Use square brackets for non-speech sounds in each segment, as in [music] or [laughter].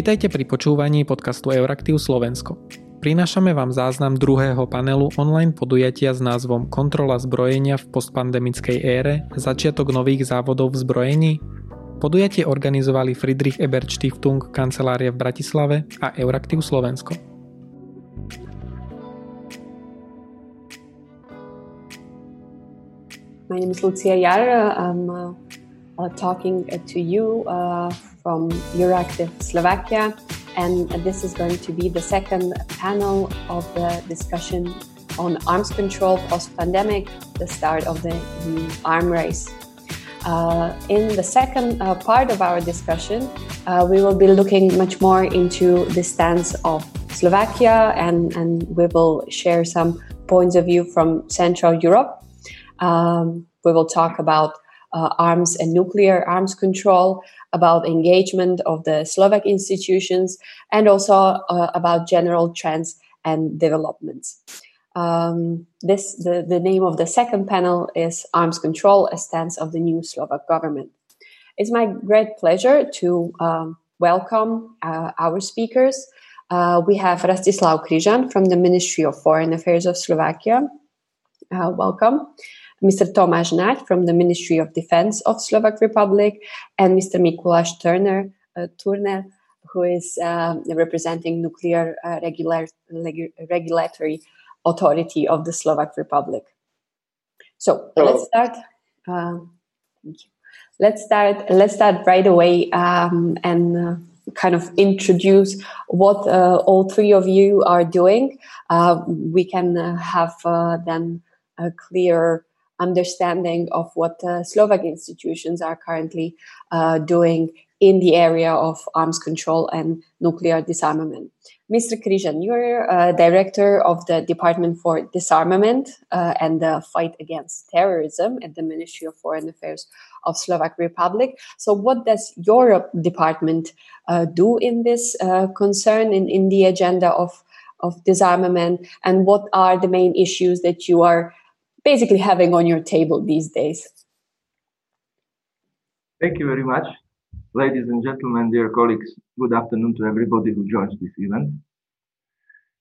Vítajte pri počúvaní podcastu Euraktiv Slovensko. Prinášame vám záznam druhého panelu online podujatia s názvom Kontrola zbrojenia v postpandemickej ére, začiatok nových závodov v zbrojení. Podujatie organizovali Friedrich Ebert Stiftung kancelária v Bratislave a Euraktiv Slovensko. My name is Lucia Jar. I'm uh, talking to you uh, from Euractiv Slovakia. And this is going to be the second panel of the discussion on arms control post pandemic, the start of the new arm race. Uh, in the second uh, part of our discussion, uh, we will be looking much more into the stance of Slovakia and, and we will share some points of view from Central Europe. Um, we will talk about uh, arms and nuclear arms control, about engagement of the Slovak institutions, and also uh, about general trends and developments. Um, this the, the name of the second panel is Arms Control, a stance of the new Slovak government. It's my great pleasure to um, welcome uh, our speakers. Uh, we have Rastislav Križan from the Ministry of Foreign Affairs of Slovakia. Uh, welcome. Mr. Tomáš Naď from the Ministry of Defense of Slovak Republic, and Mr. Mikuláš Turner, uh, Turner who is uh, representing Nuclear uh, Regular, Regulatory Authority of the Slovak Republic. So Hello. let's start. Um, thank you. Let's start. Let's start right away um, and uh, kind of introduce what uh, all three of you are doing. Uh, we can uh, have uh, then a clear understanding of what the Slovak institutions are currently uh, doing in the area of arms control and nuclear disarmament. Mr. Križan, you're uh, director of the Department for Disarmament uh, and the Fight Against Terrorism at the Ministry of Foreign Affairs of Slovak Republic. So, what does your department uh, do in this uh, concern in, in the agenda of of disarmament, and what are the main issues that you are basically having on your table these days. Thank you very much. Ladies and gentlemen, dear colleagues, good afternoon to everybody who joins this event.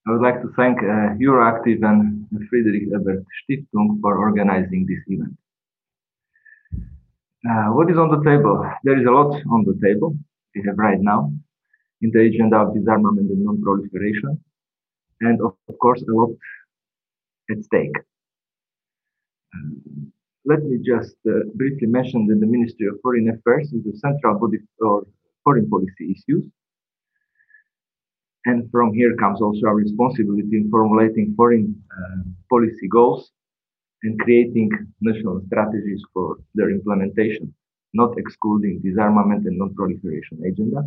I would like to thank uh, Euractiv and Friedrich Ebert Stiftung for organizing this event. Uh, what is on the table? There is a lot on the table we have right now in the agenda of disarmament and non-proliferation, and of course a lot at stake let me just uh, briefly mention that the Ministry of Foreign Affairs is the central body for foreign policy issues. And from here comes also our responsibility in formulating foreign uh, policy goals and creating national strategies for their implementation, not excluding disarmament and non-proliferation agenda.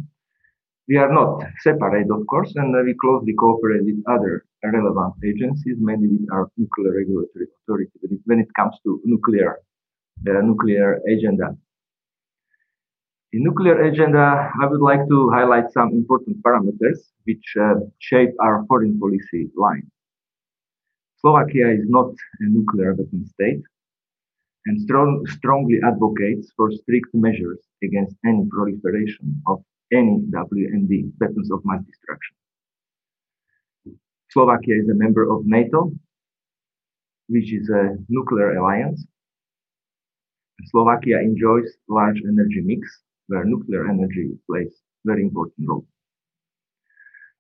We are not separate, of course, and we closely cooperate with other relevant agencies, mainly with our nuclear regulatory authority when it comes to nuclear, the nuclear agenda. In nuclear agenda, I would like to highlight some important parameters which uh, shape our foreign policy line. Slovakia is not a nuclear weapon state and strong, strongly advocates for strict measures against any proliferation of any WMD, weapons of mass destruction. Slovakia is a member of NATO, which is a nuclear alliance. Slovakia enjoys large energy mix where nuclear energy plays very important role.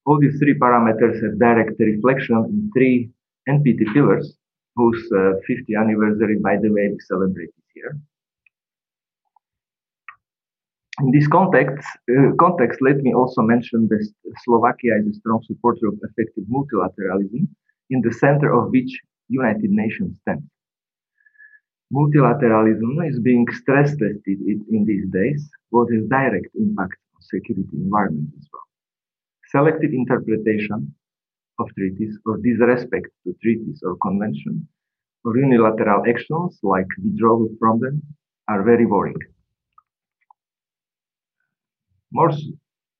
All these three parameters have direct reflection in three NPT pillars, whose uh, 50th anniversary, by the way, we celebrate this year. In this context, uh, context, let me also mention that Slovakia is a strong supporter of effective multilateralism, in the center of which United Nations stands. Multilateralism is being stress tested in these days, what has direct impact on security environment as well. Selective interpretation of treaties or disrespect to treaties or convention or unilateral actions like withdrawal from them are very worrying. More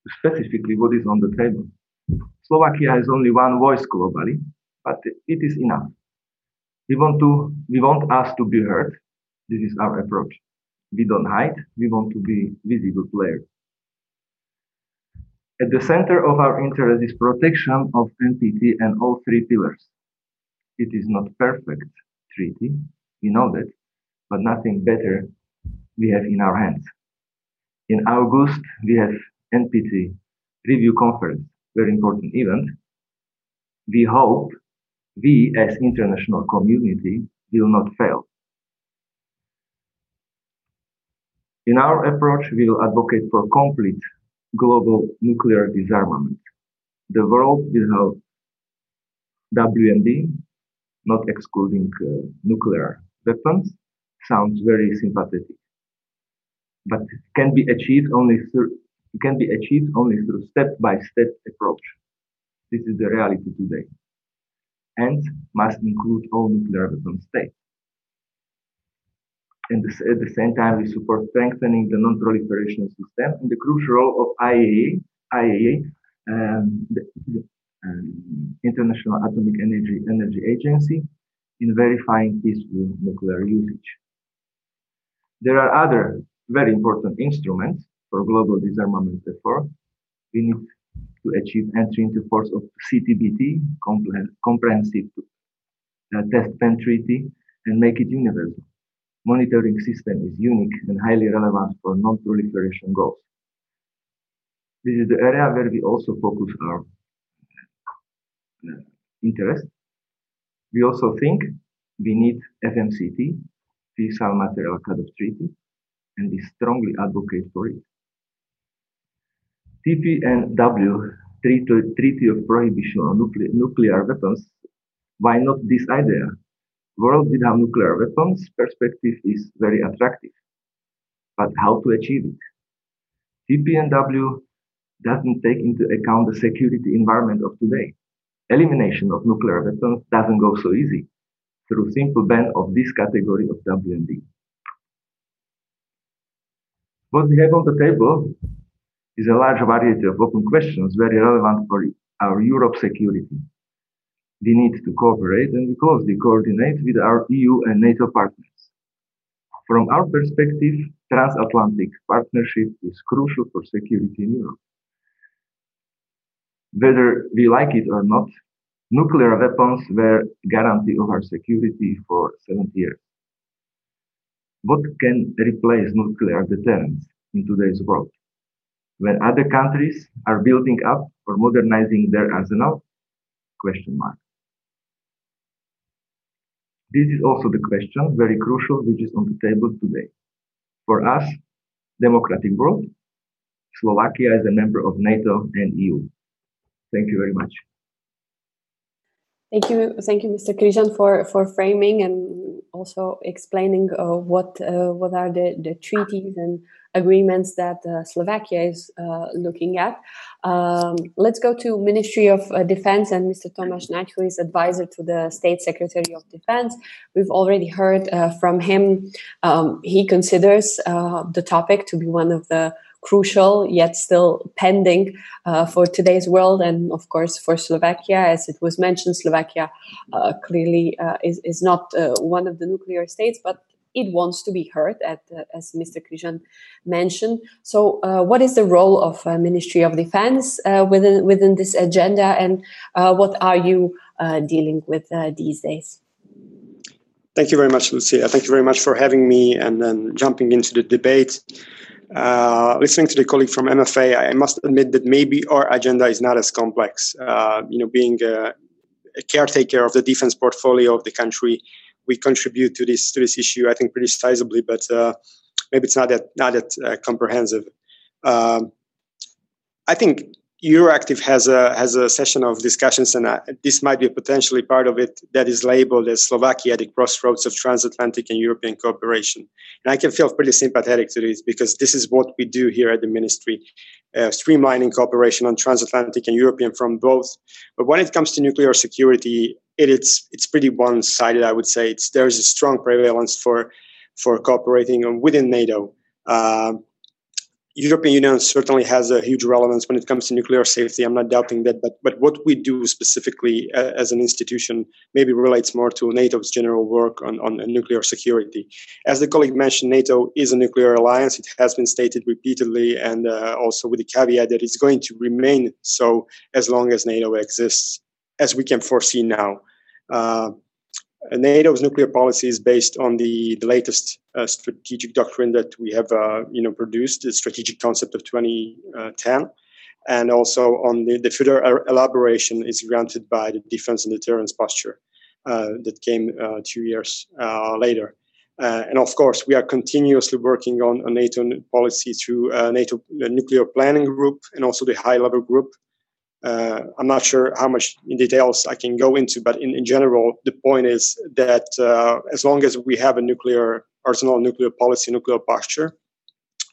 specifically, what is on the table? Slovakia has only one voice globally, but it is enough. We want to, we want us to be heard. This is our approach. We don't hide. We want to be visible players. At the center of our interest is protection of NPT and all three pillars. It is not perfect treaty, we know that, but nothing better we have in our hands. In August, we have NPT review conference, very important event. We hope we as international community will not fail. In our approach, we will advocate for complete global nuclear disarmament. The world will have WMD, not excluding uh, nuclear weapons, sounds very sympathetic, but can be achieved only through can be achieved only through step-by-step approach. This is the reality today, and must include all nuclear weapon states. And at the same time, we support strengthening the non-proliferation system and the crucial role of IAEA, IAEA um, the, the um, International Atomic Energy, Energy Agency, in verifying peaceful nuclear usage. There are other very important instruments for global disarmament effort. We need to achieve entry into force of CTBT, Comprehensive uh, Test Ban Treaty, and make it universal monitoring system is unique and highly relevant for non-proliferation goals. This is the area where we also focus our uh, interest. We also think we need FMCT, Fissile Material Cut-off Treaty, and we strongly advocate for it. TPNW, Treaty, of Prohibition on Nuclear, Nuclear Weapons, why not this idea? world without nuclear weapons perspective is very attractive. But how to achieve it? TPNW doesn't take into account the security environment of today. Elimination of nuclear weapons doesn't go so easy through simple ban of this category of WMD. What we have on the table is a large variety of open questions very relevant for our Europe security we need to cooperate and we closely coordinate with our EU and NATO partners. From our perspective, transatlantic partnership is crucial for security in Europe. Whether we like it or not, nuclear weapons were guarantee of our security for 70 years. What can replace nuclear deterrence in today's world? When other countries are building up or modernizing their arsenal? Question mark. This is also the question, very crucial, which is on the table today. For us, democratic world, Slovakia is a member of NATO and EU. Thank you very much. Thank you, thank you, Mr. Križan, for for framing and also explaining uh, what uh, what are the, the treaties and agreements that uh, Slovakia is uh, looking at. Um, let's go to Ministry of uh, Defense and Mr. Tomáš Naď, who is advisor to the State Secretary of Defense. We've already heard from him. Um, he considers the topic to be one of the crucial yet still pending uh, for today's world and of course for Slovakia as it was mentioned Slovakia uh, clearly uh, is, is not one of the nuclear states but it wants to be heard, at, uh, as Mr. Križan mentioned. So, uh, what is the role of uh, Ministry of Defense uh, within within this agenda, and uh, what are you uh, dealing with these days? Thank you very much, Lucia. Thank you very much for having me and then jumping into the debate. Listening to the colleague from MFA, I must admit that maybe our agenda is not as complex. Uh, you know, being a, a caretaker of the defense portfolio of the country, we contribute to this to this issue. I think pretty sizably, but uh, maybe it's not that not that uh, comprehensive. Um, I think Euractiv has a has a session of discussions, and uh, this might be potentially part of it that is labeled as Slovakia at the crossroads of transatlantic and European cooperation. And I can feel pretty sympathetic to this because this is what we do here at the ministry, uh, streamlining cooperation on transatlantic and European from both. But when it comes to nuclear security, it, it's it's pretty one sided. I would say it's there's a strong prevalence for for cooperating within NATO. Uh, European Union certainly has a huge relevance when it comes to nuclear safety. I'm not doubting that, but but what we do specifically uh, as an institution maybe relates more to NATO's general work on, on nuclear security. As the colleague mentioned, NATO is a nuclear alliance. It has been stated repeatedly, and uh, also with the caveat that it's going to remain so as long as NATO exists, as we can foresee now. Uh, NATO's nuclear policy is based on the, the latest uh, strategic doctrine that we have, uh, you know, produced, the strategic concept of 2010, and also on the, the further elaboration is granted by the defense and deterrence posture uh, that came uh, two years uh, later. Uh, and of course, we are continuously working on, on NATO policy through NATO nuclear planning group and also the high level group uh, I'm not sure how much in details I can go into, but in, in general, the point is that uh, as long as we have a nuclear arsenal, nuclear policy, nuclear posture,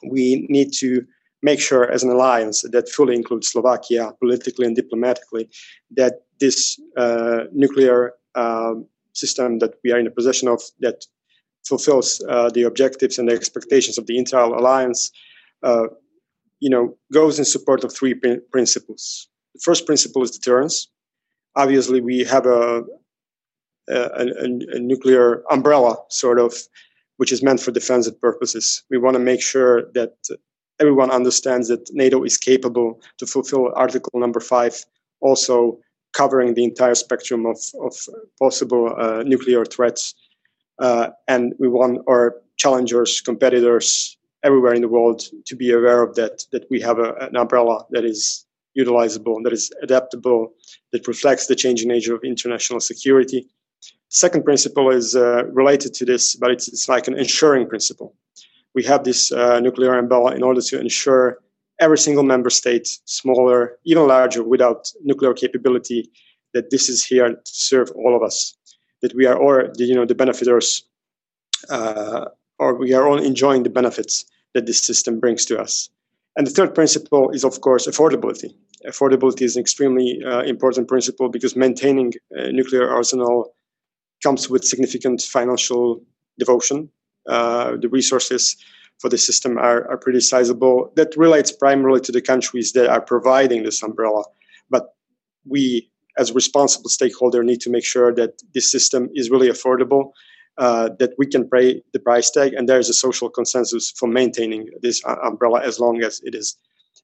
we need to make sure as an alliance that fully includes Slovakia politically and diplomatically that this uh, nuclear um, system that we are in the possession of that fulfills uh, the objectives and the expectations of the entire alliance uh, you know goes in support of three pr- principles the first principle is deterrence. Obviously, we have a, a, a, nuclear umbrella, sort of, which is meant for defensive purposes. We want to make sure that everyone understands that NATO is capable to fulfill Article number five, also covering the entire spectrum of, of possible uh, nuclear threats. Uh, and we want our challengers, competitors everywhere in the world to be aware of that, that we have a, an umbrella that is utilizable, and that is adaptable, that reflects the changing nature of international security. Second principle is uh, related to this, but it's, it's like an ensuring principle. We have this uh, nuclear umbrella in order to ensure every single member state, smaller, even larger, without nuclear capability, that this is here to serve all of us, that we are all, you know, the benefiters, uh, or we are all enjoying the benefits that this system brings to us. And the third principle is, of course, affordability. Affordability is an extremely uh, important principle because maintaining a nuclear arsenal comes with significant financial devotion. Uh, the resources for the system are, are pretty sizable. That relates primarily to the countries that are providing this umbrella. But we, as a responsible stakeholder, need to make sure that this system is really affordable uh, that we can pay the price tag, and there is a social consensus for maintaining this uh, umbrella as long as it is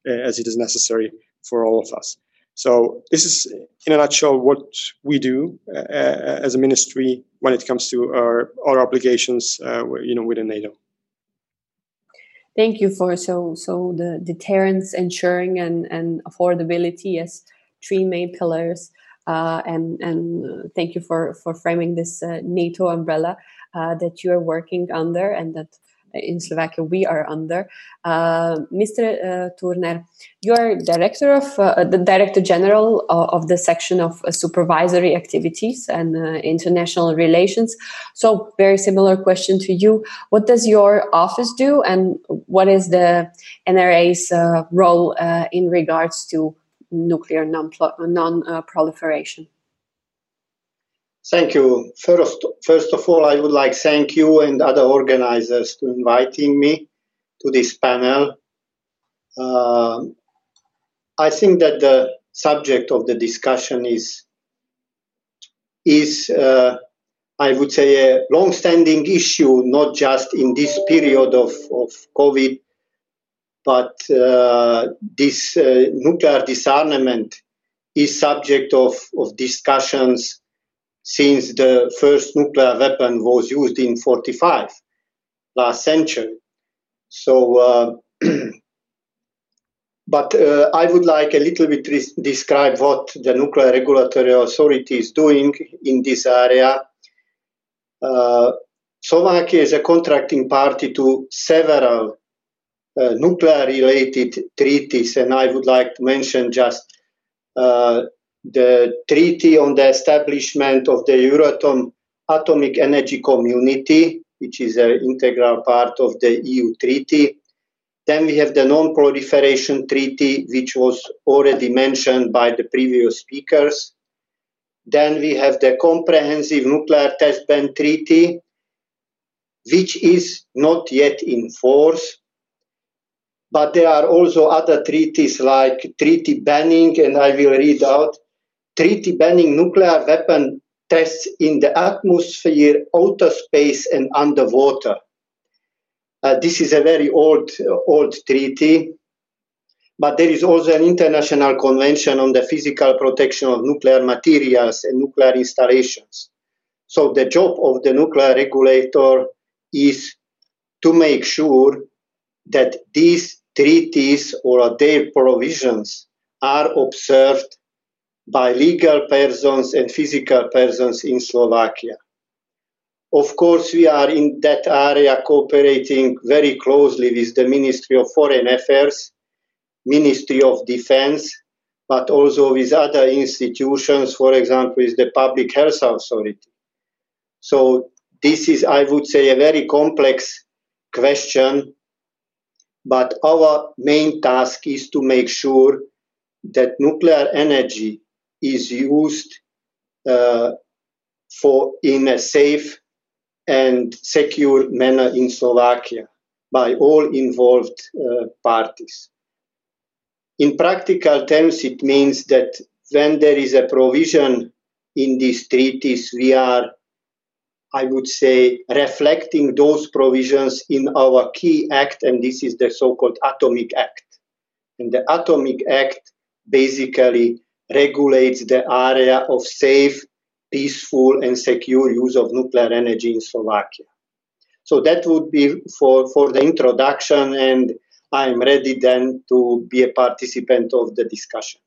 uh, as it is necessary for all of us. So this is, in a nutshell, what we do uh, uh as a ministry when it comes to our our obligations, you know, within NATO. Thank you for so so the deterrence, ensuring, and and affordability as three main pillars uh, and and uh, thank you for for framing this uh, NATO umbrella uh, that you are working under and that in Slovakia we are under. Uh, Mr. Uh, Turner, you are director of uh, uh, the director general uh, of the section of supervisory activities and international relations. So, very similar question to you: What does your office do, and what is the NRA's role in regards to nuclear non-proliferation. Thank you. First, first of all, I would like to thank you and other organizers to inviting me to this panel. Uh, I think that the subject of the discussion is is uh, I would say a long-standing issue, not just in this period of, of COVID, but uh, this uh, nuclear disarmament is subject of, of discussions since the first nuclear weapon was used in 45 last century. So uh, [clears throat] but uh, i would like a little bit re- describe what the nuclear regulatory authority is doing in this area. Uh, slovakia is a contracting party to several uh, nuclear related treaties, and I would like to mention just uh, the treaty on the establishment of the Euratom Atomic Energy Community, which is an integral part of the EU treaty. Then we have the Non Proliferation Treaty, which was already mentioned by the previous speakers. Then we have the Comprehensive Nuclear Test Ban Treaty, which is not yet in force, but there are also other treaties like treaty banning, and I will read out treaty banning nuclear weapon tests in the atmosphere, outer space, and underwater. Uh, this is a very old, old treaty, but there is also an international convention on the physical protection of nuclear materials and nuclear installations. So the job of the nuclear regulator is to make sure that these treaties or their provisions are observed by legal persons and physical persons in Slovakia. Of course, we are in that area cooperating very closely with the Ministry of Foreign Affairs, Ministry of Defense, but also with other institutions, for example, with the Public Health Authority. So, this is, I would say, a very complex question, but our main task is to make sure that nuclear energy is used uh, for in a safe and secure manner in Slovakia by all involved uh, parties. In practical terms, it means that when there is a provision in these treaties, we are, I would say, reflecting those provisions in our key act, and this is the so called Atomic Act. And the Atomic Act basically regulates the area of safe, peaceful, and secure use of nuclear energy in Slovakia. So that would be for, for the introduction, and I'm ready then to be a participant of the discussion.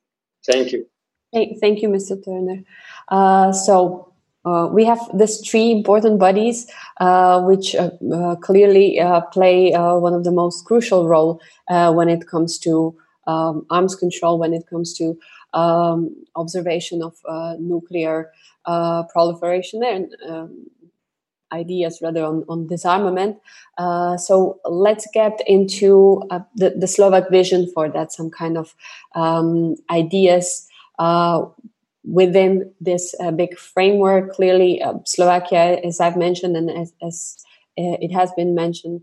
Thank you. Thank you, Mr. Turner. Uh, so uh, we have these three important bodies, uh, which uh, uh, clearly uh, play one of the most crucial role when it comes to um, arms control, when it comes to um, observation of uh, nuclear uh, proliferation and um, ideas rather on, on disarmament. Uh, so let's get into uh, the, the Slovak vision for that, some kind of um, ideas uh, within this uh, big framework. Clearly, Slovakia, as I've mentioned, and as, as it has been mentioned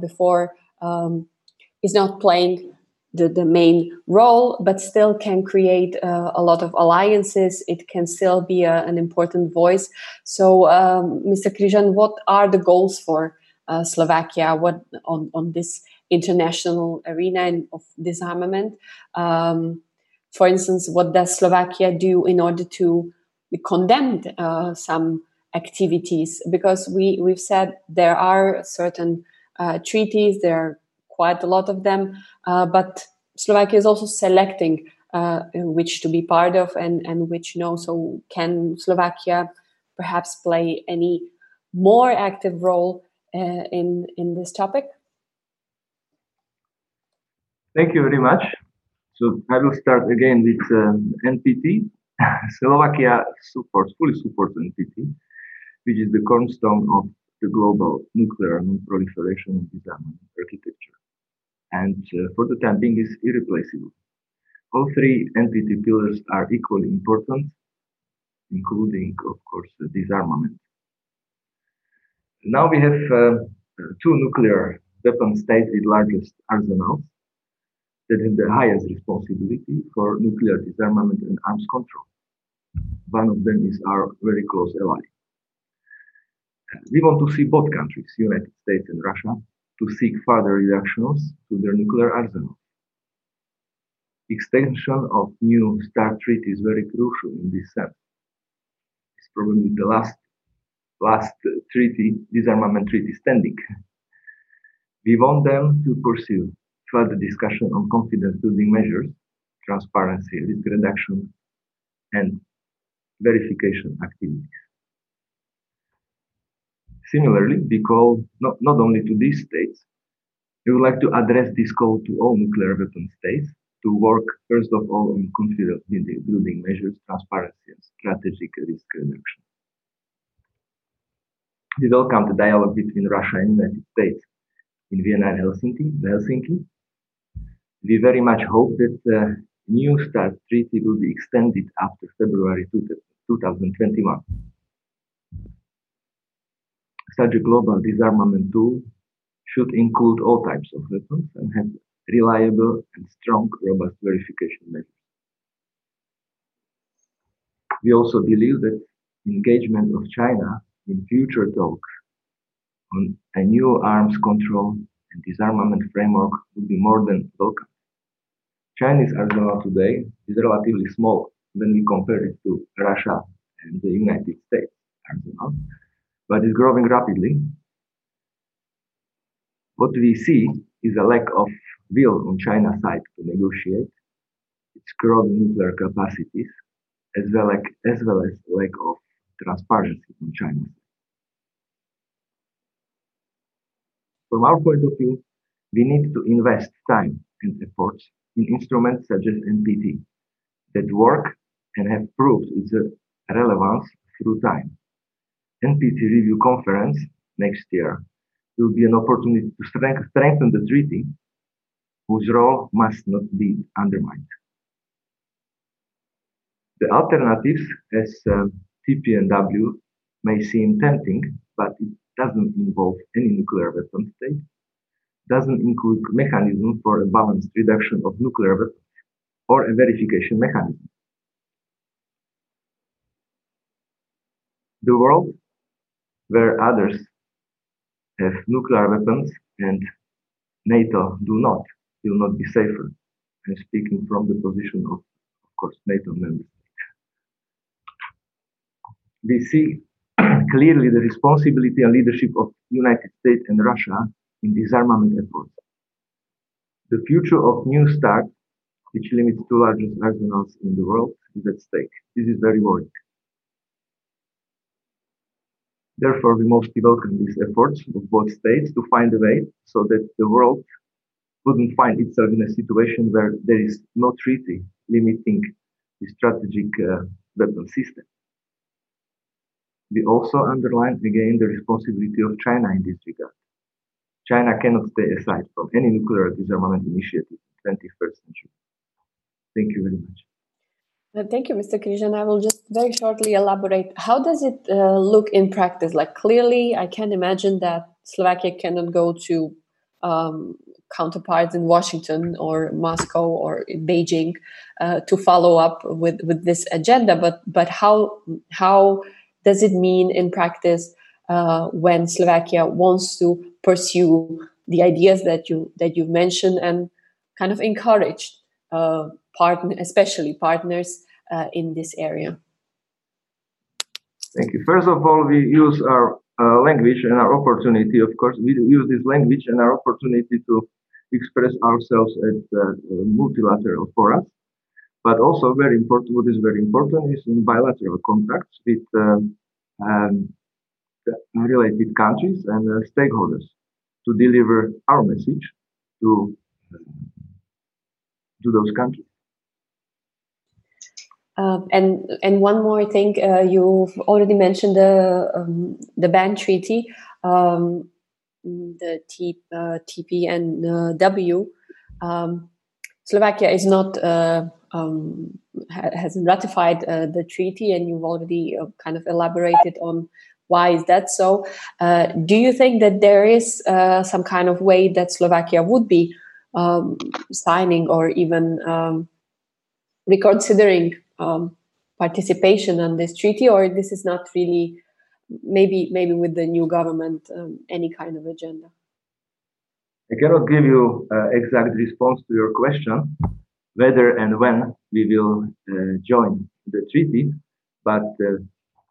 before, um, is not playing the, the main role, but still can create uh, a lot of alliances. It can still be a, an important voice. So, um, Mr. Križan, what are the goals for uh, Slovakia what, on, on this international arena of disarmament? Um, for instance, what does Slovakia do in order to condemn uh, some activities? Because we, we've said there are certain uh, treaties, there are quite a lot of them. Uh, but Slovakia is also selecting uh, which to be part of and, and which no. So can Slovakia perhaps play any more active role uh, in in this topic? Thank you very much. So I will start again with um, NPT. [laughs] Slovakia supports, fully supports NPT, which is the cornerstone of the global nuclear non-proliferation and disarmament architecture and uh, for the time being is irreplaceable. All three NPT pillars are equally important, including, of course, disarmament. Now we have uh, two nuclear weapon states with largest arsenals that have the highest responsibility for nuclear disarmament and arms control. One of them is our very close ally. We want to see both countries, United States and Russia, to seek further reductions to their nuclear arsenal. Extension of new START treaty is very crucial in this sense. It's probably the last last treaty, disarmament treaty standing. We want them to pursue further discussion on confidence building measures, transparency, risk reduction, and verification activities. Similarly, we call not, not only to these states, we would like to address this call to all nuclear weapon states to work first of all on confidence building measures, transparency, and strategic risk reduction. We welcome the dialogue between Russia and the United States in Vienna and Helsinki. Helsinki. We very much hope that the new START treaty will be extended after February 2021 such a global disarmament tool should include all types of weapons and have reliable and strong, robust verification measures. We also believe that engagement of China in future talks on a new arms control and disarmament framework would be more than welcome. Chinese arsenal today is relatively small when we compare it to Russia and the United States arsenal, but is growing rapidly. What we see is a lack of will on China's side to negotiate its growing nuclear capacities, as well as, as well as lack of transparency on China's side. From our point of view, we need to invest time and efforts in instruments such as NPT that work and have proved its relevance through time. NPT review conference next year will be an opportunity to strengthen the treaty whose role must not be undermined. The alternatives as um, TPNW may seem tempting, but it doesn't involve any nuclear weapon state, doesn't include mechanism for a balanced reduction of nuclear weapons or a verification mechanism. The world where others have nuclear weapons and NATO do not will not be safer. I'm speaking from the position of, of course, NATO member. We see [clears throat] clearly the responsibility and leadership of United States and Russia in disarmament efforts. The future of New START, which limits two largest arsenals in the world, is at stake. This is very worrying. Therefore, we mostly welcome these efforts of both states to find a way so that the world wouldn't find itself in a situation where there is no treaty limiting the strategic uh, weapon system. We also underline again the responsibility of China in this regard. China cannot stay aside from any nuclear disarmament initiative in the 21st century. Thank you very much. Uh, thank you, Mr. Križan. I will just very shortly elaborate. How does it uh, look in practice? Like, clearly, I can imagine that Slovakia cannot go to um, counterparts in Washington or Moscow or in Beijing uh, to follow up with, with this agenda. But but how how does it mean in practice uh, when Slovakia wants to pursue the ideas that you that you mentioned and kind of encourage uh, partner, especially partners uh, in this area? Thank you. First of all, we use our uh, language and our opportunity. Of course, we use this language and our opportunity to express ourselves at uh, multilateral forums. But also very important, what is very important is in bilateral contacts with um, um, related countries and uh, stakeholders to deliver our message to to those countries. Uh, and and one more thing, uh, you've already mentioned the um, the ban treaty, um, the T, uh, W. Um, Slovakia is not uh, um, ha- hasn't ratified uh, the treaty, and you've already uh, kind of elaborated on why is that so. do you think that there is some kind of way that Slovakia would be um, signing or even reconsidering um, participation on this treaty, or this is not really maybe maybe with the new government um, any kind of agenda? I cannot give you uh, exact response to your question, whether and when we will uh, join the treaty, but uh,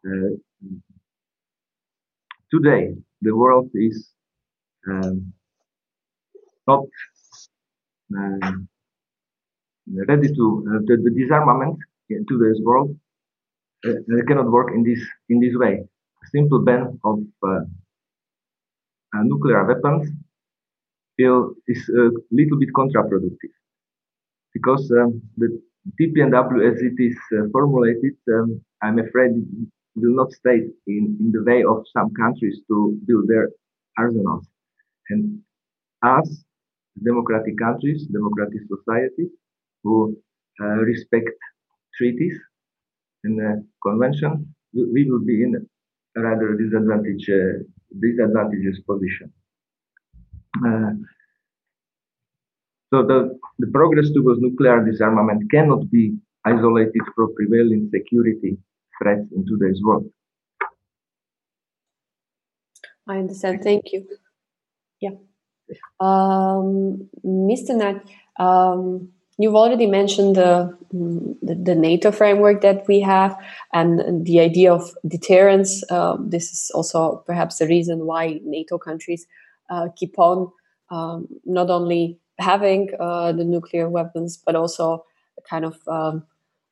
uh today the world is um, not um, ready to uh, the, the, disarmament in today's world uh, cannot work in this in this way. A simple ban of uh, nuclear weapons feel is a little bit counterproductive because um, the TPNW as it is uh, formulated, um, I'm afraid will not stay in, in the way of some countries to build their arsenals. And us democratic countries, democratic societies who uh, respect treaties and uh, convention, we will be in a rather disadvantage, uh, disadvantageous position. Uh, So the, the progress towards nuclear disarmament cannot be isolated from prevailing security threats in today's world. I understand. Thank you. Yeah. Um, Mr. Nagy, um, you've already mentioned the, the, the, NATO framework that we have and the idea of deterrence. Uh, this is also perhaps the reason why NATO countries uh, keep on um, not only having uh, the nuclear weapons, but also kind of um,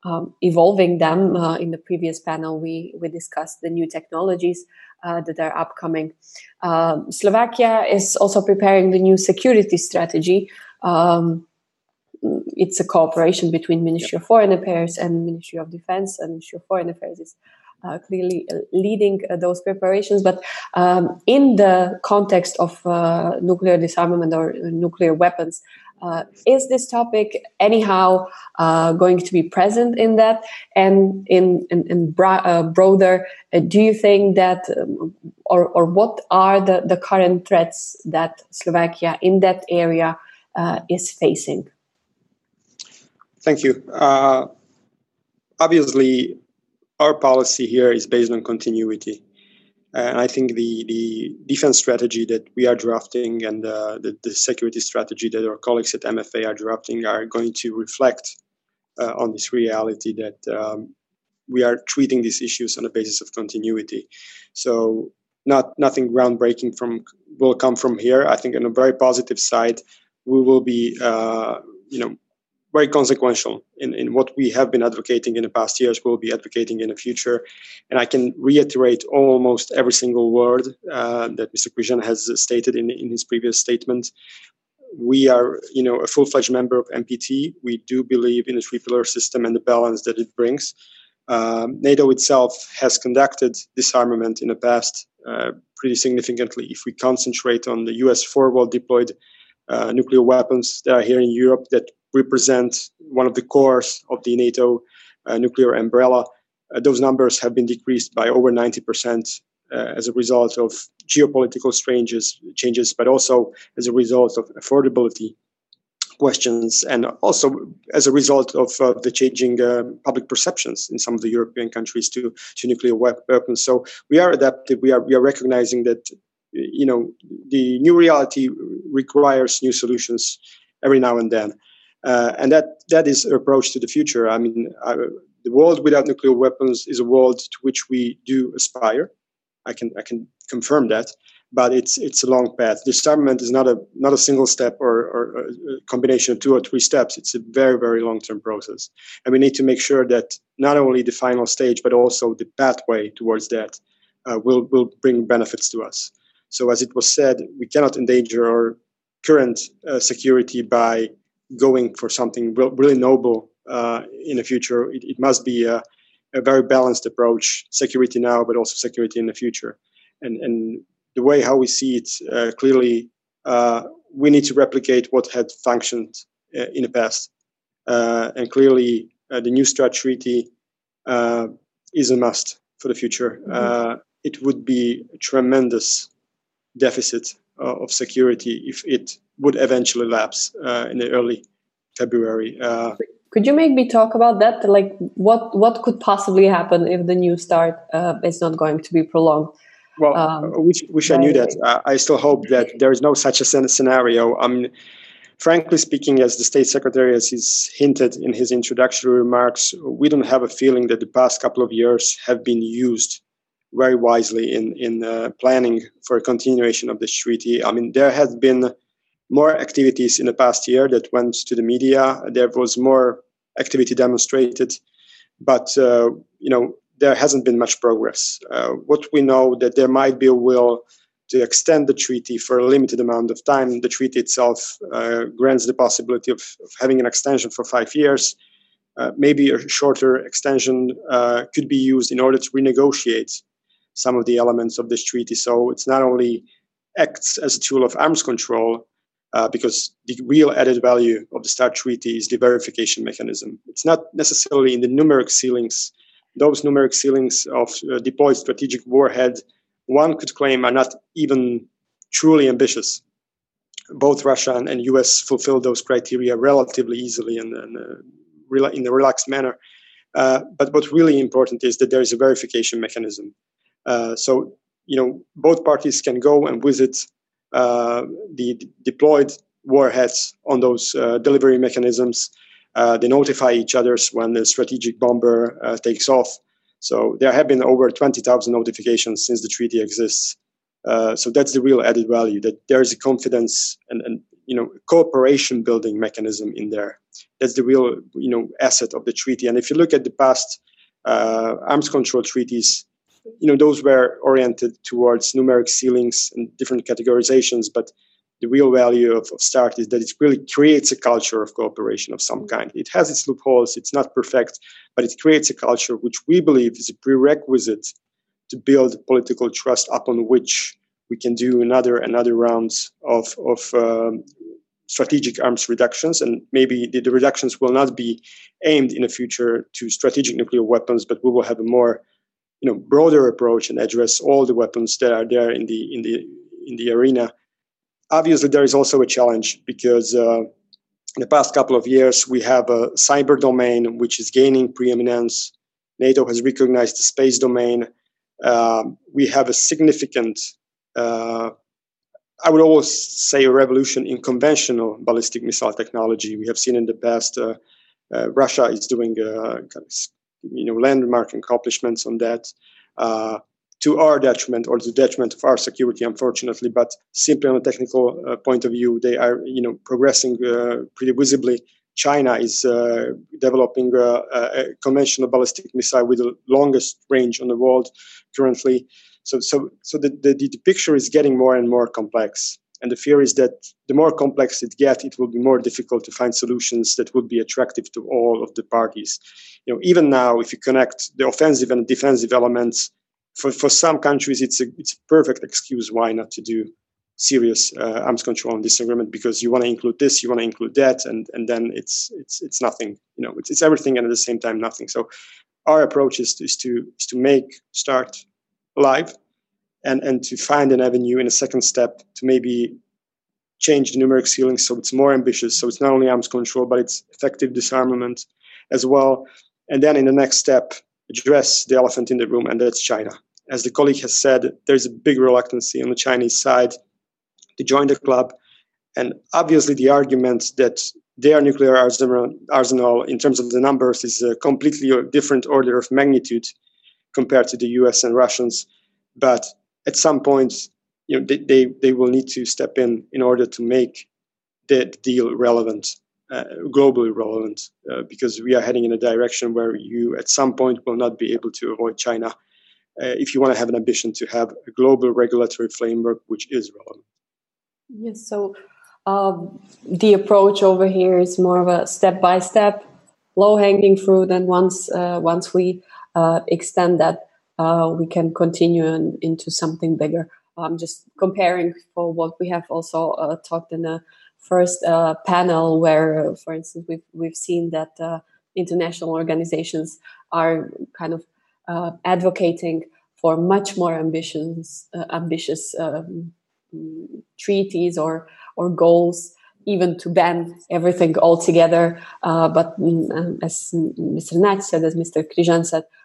um, evolving them. Uh, in the previous panel, we, we discussed the new technologies uh, that are upcoming. Um, Slovakia is also preparing the new security strategy. Um, it's a cooperation between Ministry of Foreign Affairs and Ministry of Defense, and Ministry of Foreign Affairs is uh, clearly uh, leading uh, those preparations. But um, in the context of uh, nuclear disarmament or nuclear weapons, uh, is this topic anyhow uh, going to be present in that? And in, in, in bra- uh, broader, uh, do you think that, um, or, or what are the, the current threats that Slovakia in that area uh, is facing? Thank you. Uh, obviously, our policy here is based on continuity. And I think the, the defense strategy that we are drafting and uh, the, the, security strategy that our colleagues at MFA are drafting are going to reflect uh, on this reality that um, we are treating these issues on the basis of continuity. So, not nothing groundbreaking from will come from here. I think on a very positive side, we will be, uh, you know, very consequential in, in what we have been advocating in the past years, we'll be advocating in the future. And I can reiterate almost every single word uh, that Mr. Križan has stated in, in his previous statement. We are, you know, a full-fledged member of NPT. We do believe in the three-pillar system and the balance that it brings. Um, NATO itself has conducted disarmament in the past uh, pretty significantly. If we concentrate on the US forward deployed uh, nuclear weapons that are here in Europe that represent one of the cores of the NATO uh, nuclear umbrella. Uh, those numbers have been decreased by over 90% uh, as a result of geopolitical changes, changes, but also as a result of affordability questions, and also as a result of uh, the changing uh, public perceptions in some of the European countries to to nuclear weapons. So we are adaptive. We are we are recognizing that you know the new reality requires new solutions every now and then. Uh, and that that is approach to the future. I mean, uh, the world without nuclear weapons is a world to which we do aspire. I can I can confirm that, but it's it's a long path. Disarmament is not a not a single step or, or a combination of two or three steps. It's a very very long term process, and we need to make sure that not only the final stage but also the pathway towards that uh, will will bring benefits to us. So, as it was said, we cannot endanger our current uh, security by going for something really noble uh, in the future, it, it must be a, a, very balanced approach, security now, but also security in the future. And, and the way how we see it uh, clearly, uh, we need to replicate what had functioned uh, in the past. Uh, and clearly, uh, the New START treaty is a must for the future. Mm-hmm. it would be tremendous deficit of security if it would eventually lapse uh, in the early February. Uh, could you make me talk about that? Like, what what could possibly happen if the new start uh, is not going to be prolonged? Well, um, wish, wish I knew that. I still hope that there is no such a scenario. I mean, frankly speaking, as the state secretary has hinted in his introductory remarks, we don't have a feeling that the past couple of years have been used very wisely in in uh, planning for a continuation of this treaty. I mean, there has been more activities in the past year that went to the media. There was more activity demonstrated, but uh, you know there hasn't been much progress. Uh, what we know that there might be a will to extend the treaty for a limited amount of time. The treaty itself uh, grants the possibility of, of, having an extension for five years. Uh, maybe a shorter extension uh, could be used in order to renegotiate some of the elements of this treaty. So it's not only acts as a tool of arms control, uh, because the real added value of the START treaty is the verification mechanism. It's not necessarily in the numeric ceilings. Those numeric ceilings of uh, deployed strategic warhead, one could claim, are not even truly ambitious. both Russia and, US fulfill those criteria relatively easily and, and uh, in a relaxed manner. Uh, but what's really important is that there is a verification mechanism. Uh, so, you know, both parties can go and visit uh, the d- deployed warheads on those uh, delivery mechanisms. They notify each other when the strategic bomber takes off. So there have been over 20,000 notifications since the treaty exists. Uh, so that's the real added value that there is a confidence and, and you know cooperation building mechanism in there. That's the real you know asset of the treaty. And if you look at the past uh, arms control treaties, you know those were oriented towards numeric ceilings and different categorizations, but the real value of, of START is that it really creates a culture of cooperation of some kind. It has its loopholes, it's not perfect, but it creates a culture which we believe is a prerequisite to build political trust upon which we can do another another rounds of of um, strategic arms reductions, and maybe the, the, reductions will not be aimed in the future to strategic nuclear weapons, but we will have a more you know broader approach and address all the weapons that are there in the in the in the arena. Obviously, there is also a challenge because. Uh, in the past couple of years, we have a cyber domain which is gaining preeminence. NATO has recognized the space domain um, we have a significant, uh, I would always say, a revolution in conventional ballistic missile technology. We have seen in the past uh, uh, Russia is doing uh, you know landmark accomplishments on that. Uh, to our detriment or the detriment of our security, unfortunately, but simply on a technical uh, point of view, they are, you know, progressing pretty visibly China is uh, developing a, a, conventional ballistic missile with the longest range on the world currently. So, so, so the, the, the picture is getting more and more complex. And the fear is that the more complex it gets, it will be more difficult to find solutions that would be attractive to all of the parties. You know, even now, if you connect the offensive and defensive elements, for, for some countries, it's a, it's a perfect excuse why not to do serious uh, arms control and disagreement because you want to include this, you want to include that, and and then it's it's it's nothing. You know, it's, it's everything and at the same time nothing. So our approach is to, is to is to make START live, and and to find an avenue in a second step to maybe change the numeric ceiling so it's more ambitious. So it's not only arms control, but it's effective disarmament as well. And then in the next step, address the elephant in the room, and that's China. As the colleague has said, there's a big reluctancy on the Chinese side to join the club. And obviously, the argument that their nuclear arsenal, in terms of the numbers, is a completely different order of magnitude compared to the US and Russians. But at some point, you know, they, they, they will need to step in in order to make the deal relevant, uh, globally relevant, uh, because we are heading in a direction where you at some point will not be able to avoid China uh, if you want to have an ambition to have a global regulatory framework which is relevant. Yes, so um, the approach over here is more of a step by step, low hanging fruit, and once uh, once we uh, extend that, uh, we can continue in, into something bigger. I'm just comparing for what we have also uh, talked in the first uh, panel, where, for instance, we've we've seen that uh, international organizations are kind of advocating for much more ambitious ambitious um, treaties or or goals even to ban everything altogether. Uh, but mm, as Mr. Naď said, as Mr. Križan said, uh,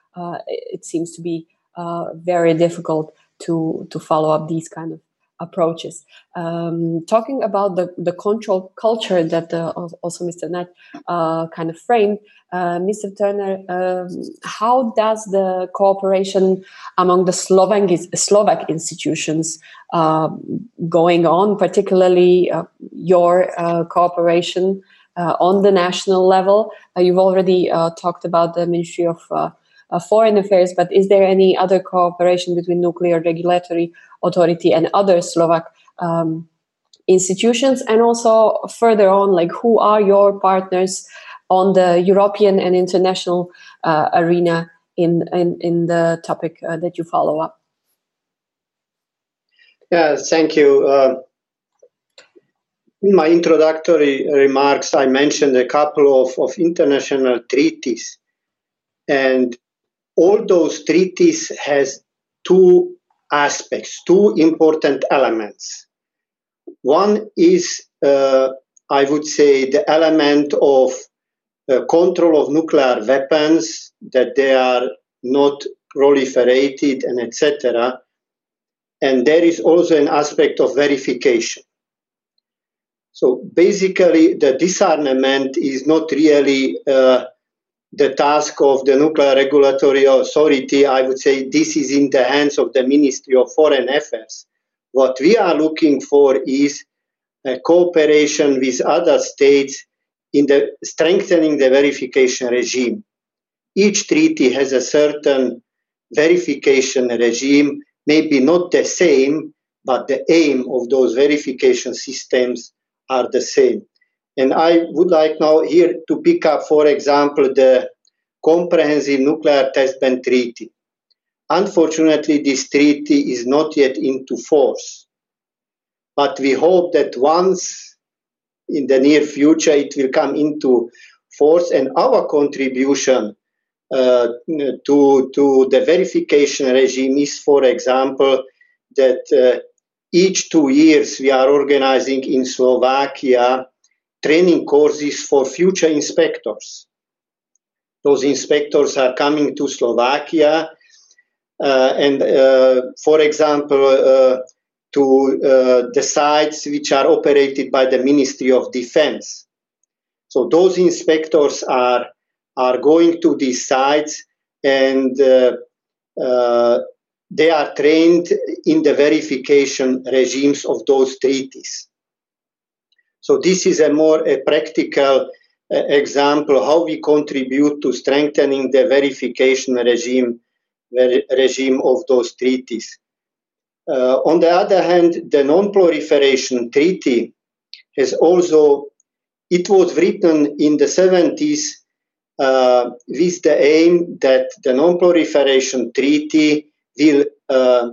it seems to be uh, very difficult to to follow up these kind of approaches. Um, talking about the, the control culture that uh, also Mr. Naď uh, kind of framed, uh, Mr. Turner, um, how does the cooperation among the Slovak, Slovak institutions uh, going on, particularly uh, your uh, cooperation on the national level? you've already talked about the Ministry of Foreign Affairs, but is there any other cooperation between nuclear regulatory authority and other Slovak um, institutions? And also further on, like who are your partners on the European and international uh, arena in, in, in the topic uh, that you follow up? Yeah, thank you. Uh, in my introductory remarks, I mentioned a couple of, of international treaties. And all those treaties has two aspects, two important elements. One is, uh, I would say, the element of uh, control of nuclear weapons, that they are not proliferated and etc. And there is also an aspect of verification. So basically, the disarmament is not really uh, the task of the nuclear regulatory authority. I would say this is in the hands of the Ministry of Foreign Affairs. What we are looking for is cooperation with other states in the strengthening the verification regime. Each treaty has a certain verification regime, maybe not the same, but the aim of those verification systems are the same. And I would like now here to pick up, for example, the Comprehensive Nuclear Test Ban Treaty. Unfortunately, this treaty is not yet into force. But we hope that once in the near future it will come into force and our contribution uh, to, to the verification regime is, for example, that uh, each two years we are organizing in Slovakia training courses for future inspectors. Those inspectors are coming to Slovakia uh, and, uh, for example, uh, to uh, the sites which are operated by the Ministry of Defense. So those inspectors are are going to these sites and uh, uh, they are trained in the verification regimes of those treaties. So this is a more a practical uh, example how we contribute to strengthening the verification regime regime of those treaties. Uh, on the other hand, the non-proliferation treaty has also it was written in the 70s uh, with the aim that the non-proliferation treaty will uh,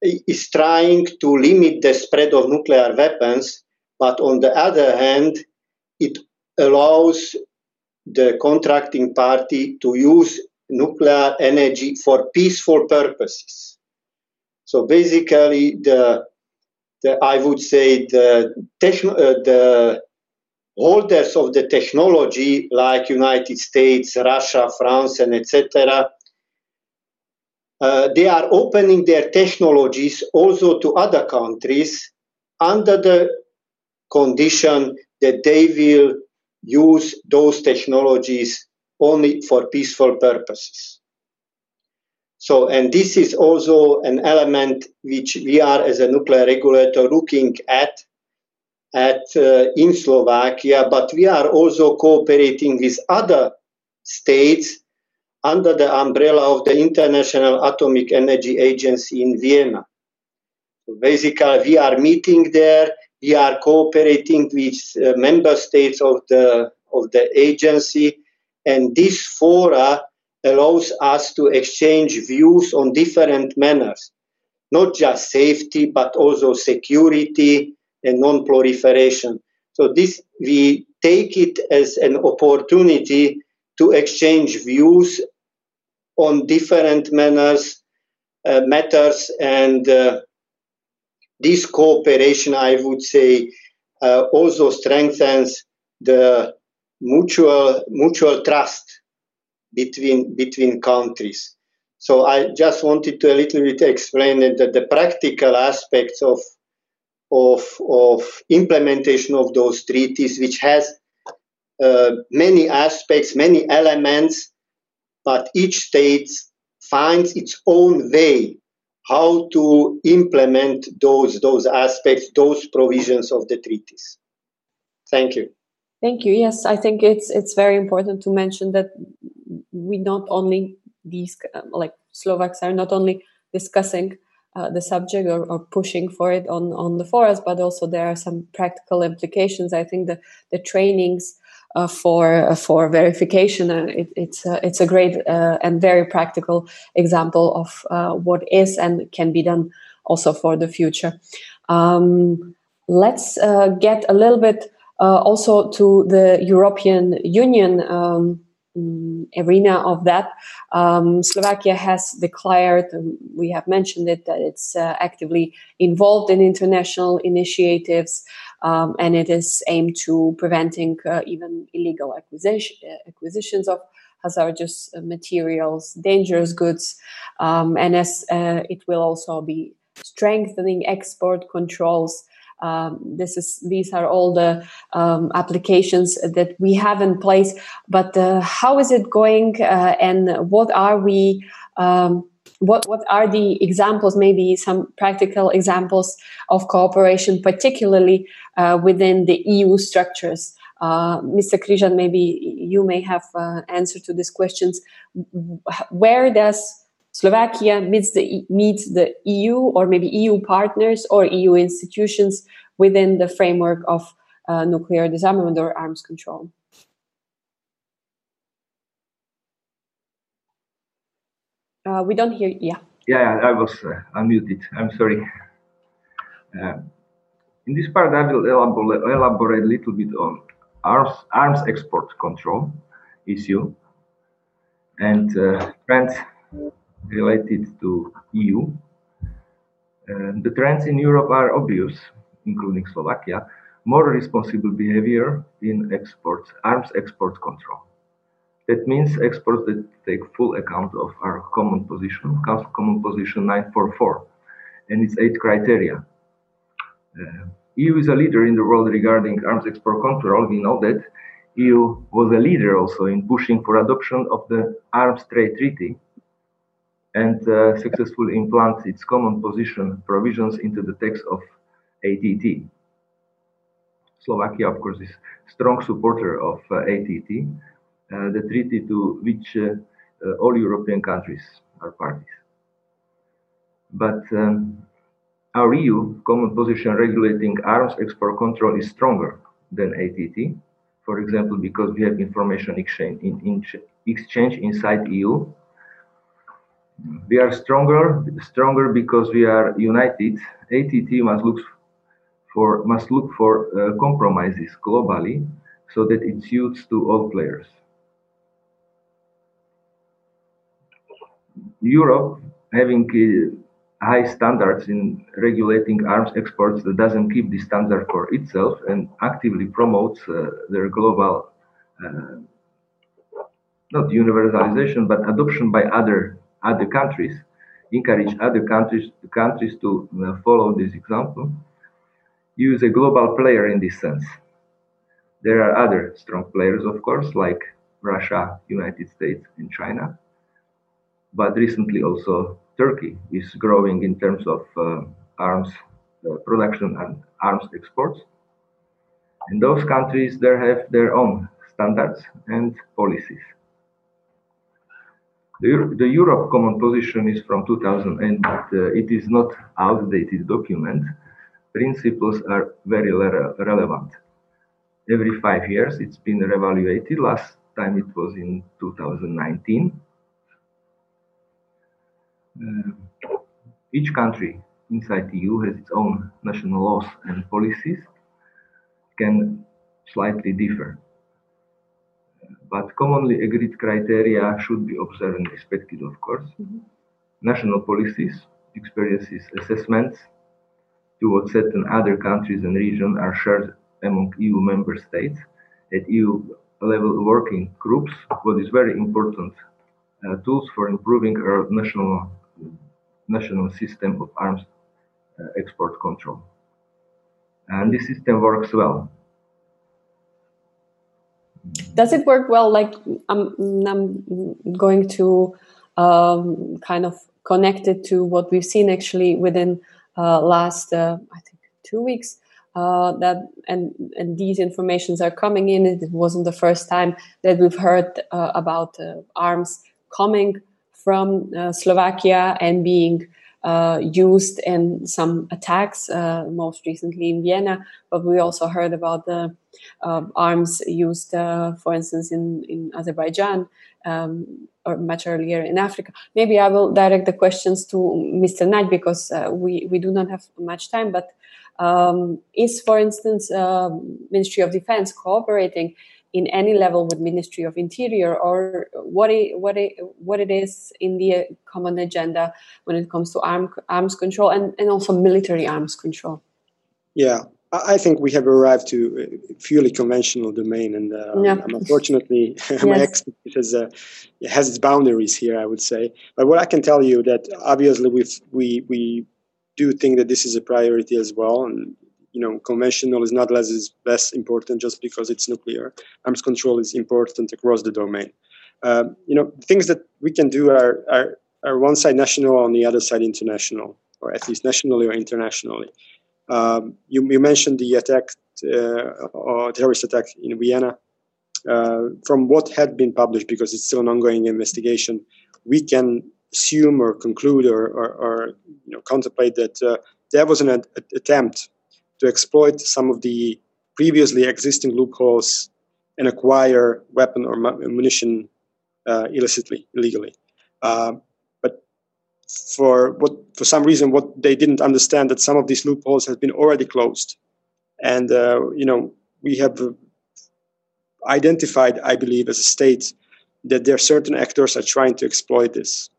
is trying to limit the spread of nuclear weapons, but on the other hand, it allows the contracting party to use nuclear energy for peaceful purposes. So basically, the, the I would say the, techn- uh, the holders of the technology like United States, Russia, France, and etc. Uh, they are opening their technologies also to other countries under the condition that they will use those technologies only for peaceful purposes. So, and this is also an element which we are as a nuclear regulator looking at at uh, in Slovakia, but we are also cooperating with other states under the umbrella of the International Atomic Energy Agency in Vienna. Basically, we are meeting there. We are cooperating with uh, member states of the of the agency, and this fora allows us to exchange views on different manners, not just safety, but also security, and non-proliferation. So this we take it as an opportunity to exchange views on different manners, uh, matters, and uh, this cooperation, I would say, uh, also strengthens the mutual mutual trust between between countries. So I just wanted to a little bit explain that the practical aspects of of, of implementation of those treaties, which has uh, many aspects, many elements, but each state finds its own way how to implement those those aspects, those provisions of the treaties. Thank you. Thank you. Yes, I think it's it's very important to mention that we not only these like Slovaks are not only discussing uh, the subject or, or, pushing for it on, on the forest, but also there are some practical implications. I think the, the trainings uh, for uh, for verification, uh, it, it's it's a great uh, and very practical example of uh, what is and can be done also for the future. Um, let's get a little bit also to the European Union. Um, um, arena of that. Um, Slovakia has declared, we have mentioned it, that it's uh, actively involved in international initiatives um, and it is aimed to preventing uh, even illegal acquisition, uh, acquisitions of hazardous materials, dangerous goods, um, and as uh, it will also be strengthening export controls um, this is these are all the um, applications that we have in place. But uh, how is it going, uh, and what are we? Um, what what are the examples? Maybe some practical examples of cooperation, particularly uh, within the EU structures. Uh, Mr. Križan, maybe you may have uh, answer to these questions. Where does Slovakia meets the meets the EU or maybe EU partners or EU institutions within the framework of uh, nuclear disarmament or arms control. Uh, we don't hear. Yeah. Yeah, I was uh, unmuted. I'm sorry. Uh, in this part, I will elaborate, elaborate a little bit on arms arms export control issue and uh, trends related to EU. Uh, the trends in Europe are obvious, including Slovakia, more responsible behavior in exports, arms export control. That means exports that take full account of our common position, common position 944, and its eight criteria. Uh, EU is a leader in the world regarding arms export control. We know that EU was a leader also in pushing for adoption of the Arms Trade Treaty and uh, successfully implant its common position provisions into the text of ATT. Slovakia, of course, is strong supporter of uh, ATT, the treaty to which uh, uh, all European countries are parties. But um, our EU common position regulating arms export control is stronger than ATT. For example, because we have information exchange, in, in exchange inside EU we are stronger, stronger because we are united. ATT must look for must look for uh, compromises globally so that it suits to all players. Europe, having uh, high standards in regulating arms exports, that doesn't keep the standard for itself and actively promotes uh, their global, uh, not universalization, but adoption by other other countries, encourage other countries, countries to uh, follow this example, use a global player in this sense. There are other strong players, of course, like Russia, United States, and China. But recently also Turkey is growing in terms of uh, arms uh, production and arms exports. And those countries there have their own standards and policies. The, the Europe Common Position is from 2000 but uh, it is not outdated document. Principles are very relevant. Every five years, it's been reevaluated. Last time it was in 2019. Uh, each country inside the EU has its own national laws and policies, can slightly differ but commonly agreed criteria should be observed and respected, of course. Mm-hmm. National policies, experiences, assessments towards certain other countries and regions are shared among EU member states at EU level working groups, what is very important uh, tools for improving our national national system of arms uh, export control. And this system works well. Does it work well like i'm, I'm going to um, kind of connect it to what we've seen actually within uh, last uh, i think two weeks uh, that and and these informations are coming in. It wasn't the first time that we've heard uh, about uh, arms coming from uh, slovakia and being uh, used in some attacks, uh, most recently in Vienna. But we also heard about the uh, arms used, uh, for instance, in, in Azerbaijan um, or much earlier in Africa. Maybe I will direct the questions to Mr. Naď because uh, we, we do not have much time. But um, is, for instance, Ministry of Defense cooperating in any level with Ministry of Interior, or what it, what it, what it is in the common agenda when it comes to arm, arms control and, and also military arms control? Yeah, I think we have arrived to a purely conventional domain, and uh, yeah. unfortunately, [laughs] yes. my expertise has, uh, has its boundaries here. I would say, but what I can tell you that obviously we we we do think that this is a priority as well, and you know, conventional is not less is less important just because it's nuclear. Arms control is important across the domain. Um, you know, things that we can do are, are are one side national, on the other side international, or at least nationally or internationally. Um, you, you, mentioned the attack, uh, or terrorist attack in Vienna. Uh, from what had been published, because it's still an ongoing investigation, we can assume or conclude or, or, or you know, contemplate that uh, there was an ad- attempt to exploit some of the previously existing loopholes and acquire weapon or ammunition uh, illicitly, illegally. Uh, for what for some reason what they didn't understand that some of these loopholes have been already closed and uh, you know we have identified i believe as a state that there are certain actors are trying to exploit this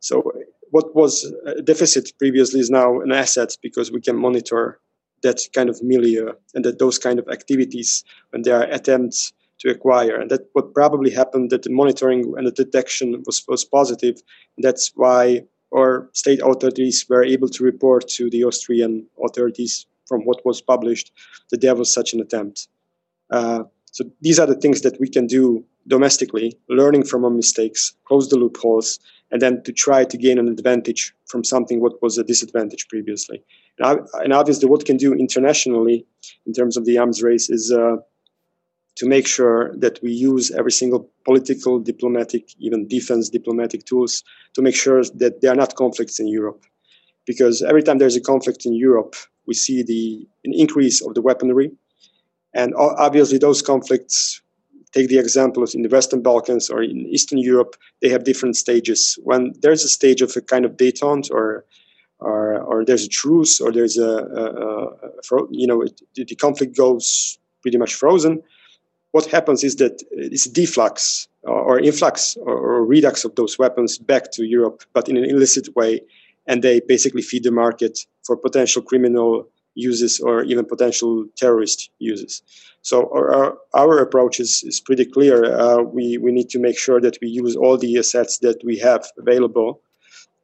so what was a deficit previously is now an asset because we can monitor that kind of milieu and that those kind of activities when there are attempts to acquire and that what probably happened that the monitoring and the detection was, was positive that's why our state authorities were able to report to the Austrian authorities from what was published that there was such an attempt. Uh, so these are the things that we can do domestically, learning from our mistakes, close the loopholes, and then to try to gain an advantage from something what was a disadvantage previously. And, obviously, what can do internationally in terms of the arms race is uh, to make sure that we use every single political, diplomatic, even defense diplomatic tools to make sure that there are not conflicts in Europe. Because every time there's a conflict in Europe, we see the an increase of the weaponry. And obviously, those conflicts, take the example of in the Western Balkans or in Eastern Europe, they have different stages. When there's a stage of a kind of detente or or, or there's a truce or there's a, a, a, a you know, it, the conflict goes pretty much frozen, what happens is that it's deflux or, influx or, or, redux of those weapons back to Europe, but in an illicit way, and they basically feed the market for potential criminal uses or even potential terrorist uses. So our, our approach is, is pretty clear. Uh, we, we need to make sure that we use all the assets that we have available.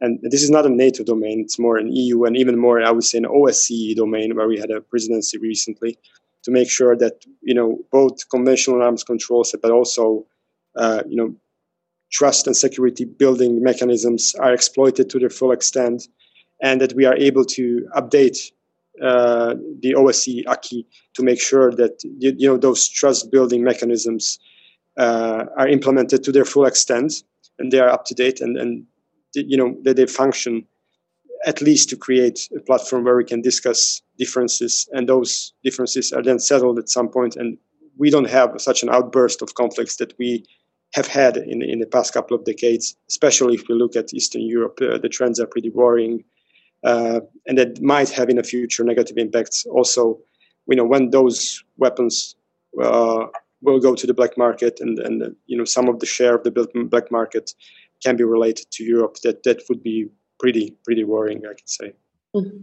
And this is not a NATO domain, it's more an EU and even more, I would say, an OSCE domain where we had a presidency recently to make sure that you know both conventional arms controls, but also uh, you know trust and security building mechanisms are exploited to their full extent, and that we are able to update uh, the OSCE acquis to make sure that you know those trust building mechanisms uh, are implemented to their full extent and they are up to date and, and you know that they function at least to create a platform where we can discuss differences and those differences are then settled at some point and we don't have such an outburst of conflicts that we have had in, in the past couple of decades, especially if we look at Eastern Europe. Uh, the trends are pretty worrying, uh, and that might have in the future negative impacts. Also, you know, when those weapons uh, will go to the black market, and and you know some of the share of the black market can be related to Europe, that that would be pretty pretty worrying, I could say. Mm-hmm.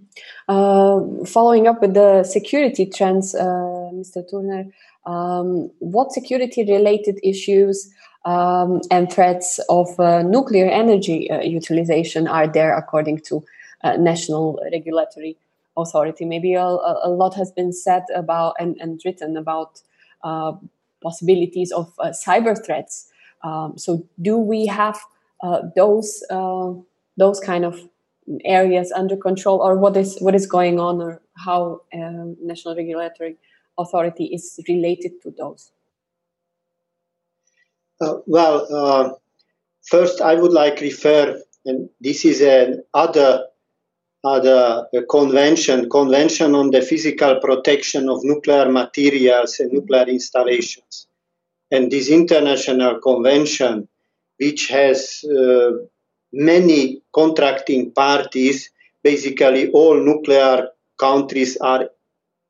Uh, following up with the security trends, uh, Mr. Turner, um, what security related issues um, and threats of uh, nuclear energy uh, utilization are there according to uh, national regulatory authority? Maybe a, a, lot has been said about and, and written about uh, possibilities of cyber threats. Um, so, do we have those? those kind of areas under control or what is what is going on or how um, national regulatory authority is related to those uh, well uh, first i would like refer and this is an other other uh, convention convention on the physical protection of nuclear materials and nuclear installations and this international convention which has uh, many contracting parties, basically all nuclear countries are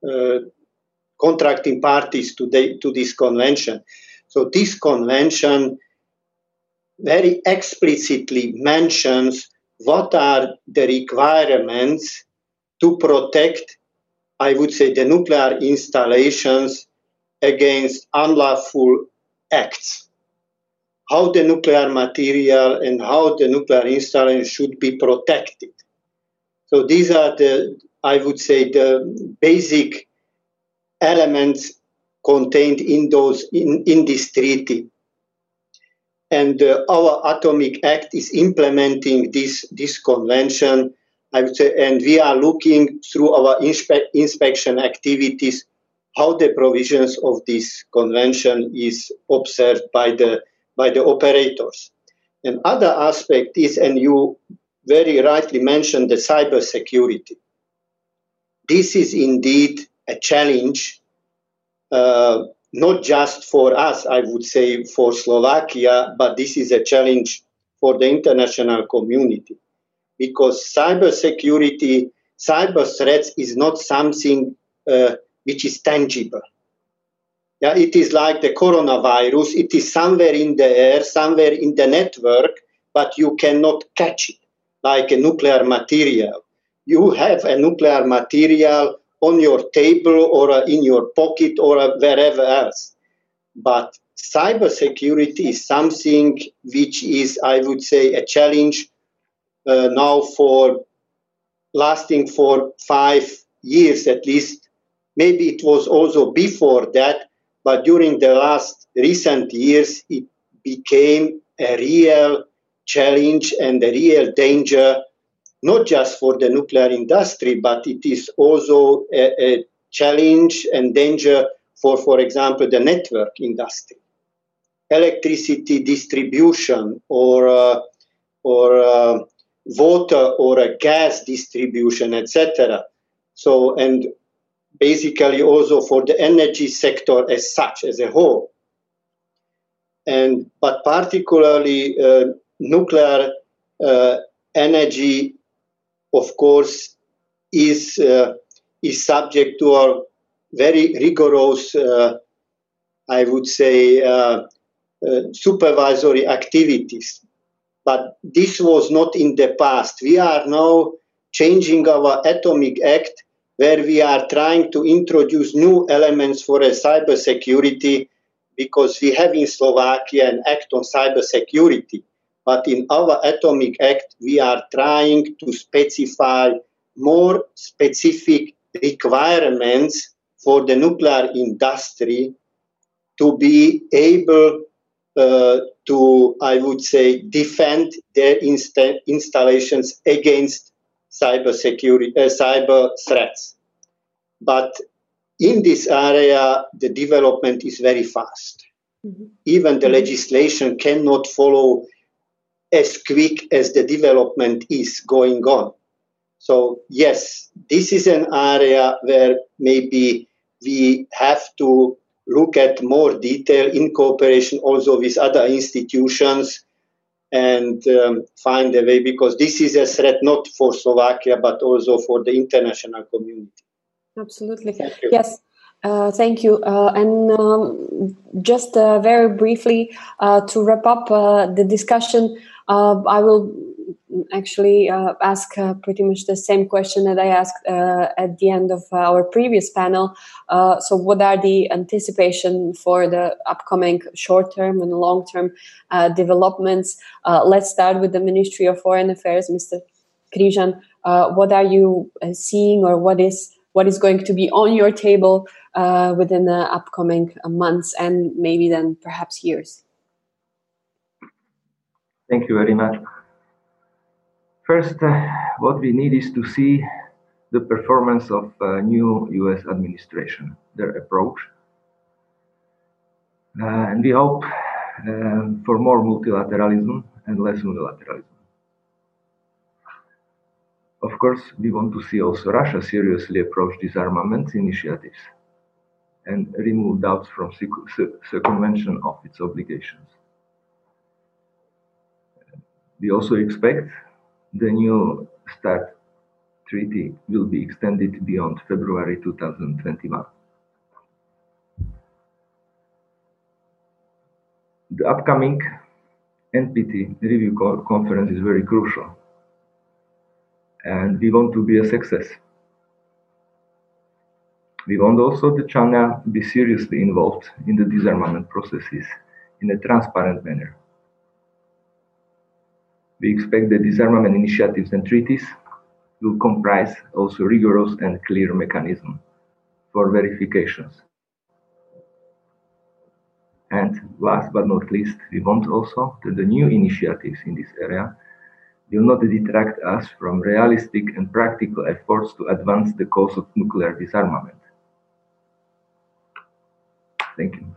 uh, contracting parties to, the, to this convention. So this convention very explicitly mentions what are the requirements to protect, I would say, the nuclear installations against unlawful acts. How the nuclear material and how the nuclear installation should be protected. So these are the, I would say, the basic elements contained in those in, in this treaty and uh, our atomic act is implementing this this convention i would say and we are looking through our inspe- inspection activities how the provisions of this convention is observed by the by the operators. And other aspect is and you very rightly mentioned the cyber security this is indeed a challenge uh, not just for us, I would say for Slovakia, but this is a challenge for the international community. Because cybersecurity, cyber threats is not something uh, which is tangible. Yeah, it is like the coronavirus. It is somewhere in the air, somewhere in the network, but you cannot catch it, like a nuclear material. You have a nuclear material on your table or uh, in your pocket or uh, wherever else. But cybersecurity is something which is, I would say, a challenge uh, now for lasting for five years at least. Maybe it was also before that, but during the last recent years, it became a real challenge and a real danger not just for the nuclear industry, but it is also a, a challenge and danger for, for example, the network industry, electricity distribution, or uh, or uh, water or a gas distribution, etc. So and basically also for the energy sector as such as a whole. And but particularly uh, nuclear uh, energy of course, is uh, is subject to a very rigorous, uh, I would say, uh, uh, supervisory activities. But this was not in the past. We are now changing our Atomic Act, where we are trying to introduce new elements for a cyber security because we have in Slovakia an act on cyber security. But in our Atomic Act, we are trying to specify more specific requirements for the nuclear industry to be able uh, to, I would say, defend their insta- installations against cyber security, uh, cyber threats. But in this area, the development is very fast. Mm-hmm. Even the mm-hmm. legislation cannot follow as quick as the development is going on. So, yes, this is an area where maybe we have to look at more detail in cooperation also with other institutions and um, find a way because this is a threat not for Slovakia but also for the international community. Absolutely. Thank you. Yes. Uh, thank you. Uh, and um, just uh, very briefly uh, to wrap up uh, the discussion, uh, I will actually uh, ask uh, pretty much the same question that I asked uh, at the end of our previous panel. Uh, so, what are the anticipation for the upcoming short-term and long-term uh, developments? let's start with the Ministry of Foreign Affairs, Mr. Križan. what are you seeing, or what is what is going to be on your table within the upcoming months and maybe then perhaps years? Thank you very much. First, uh, what we need is to see the performance of uh, new US administration, their approach. Uh, and we hope um, for more multilateralism and less unilateralism. Of course, we want to see also Russia seriously approach disarmament initiatives and remove doubts from the convention of its obligations. We also expect the new START treaty will be extended beyond February 2021. The upcoming NPT review co conference is very crucial and we want to be a success. We want also that China be seriously involved in the disarmament processes in a transparent manner. We expect the disarmament initiatives and treaties will comprise also rigorous and clear mechanism for verifications. And last but not least, we want also that the new initiatives in this area will not detract us from realistic and practical efforts to advance the cause of nuclear disarmament. Thank you.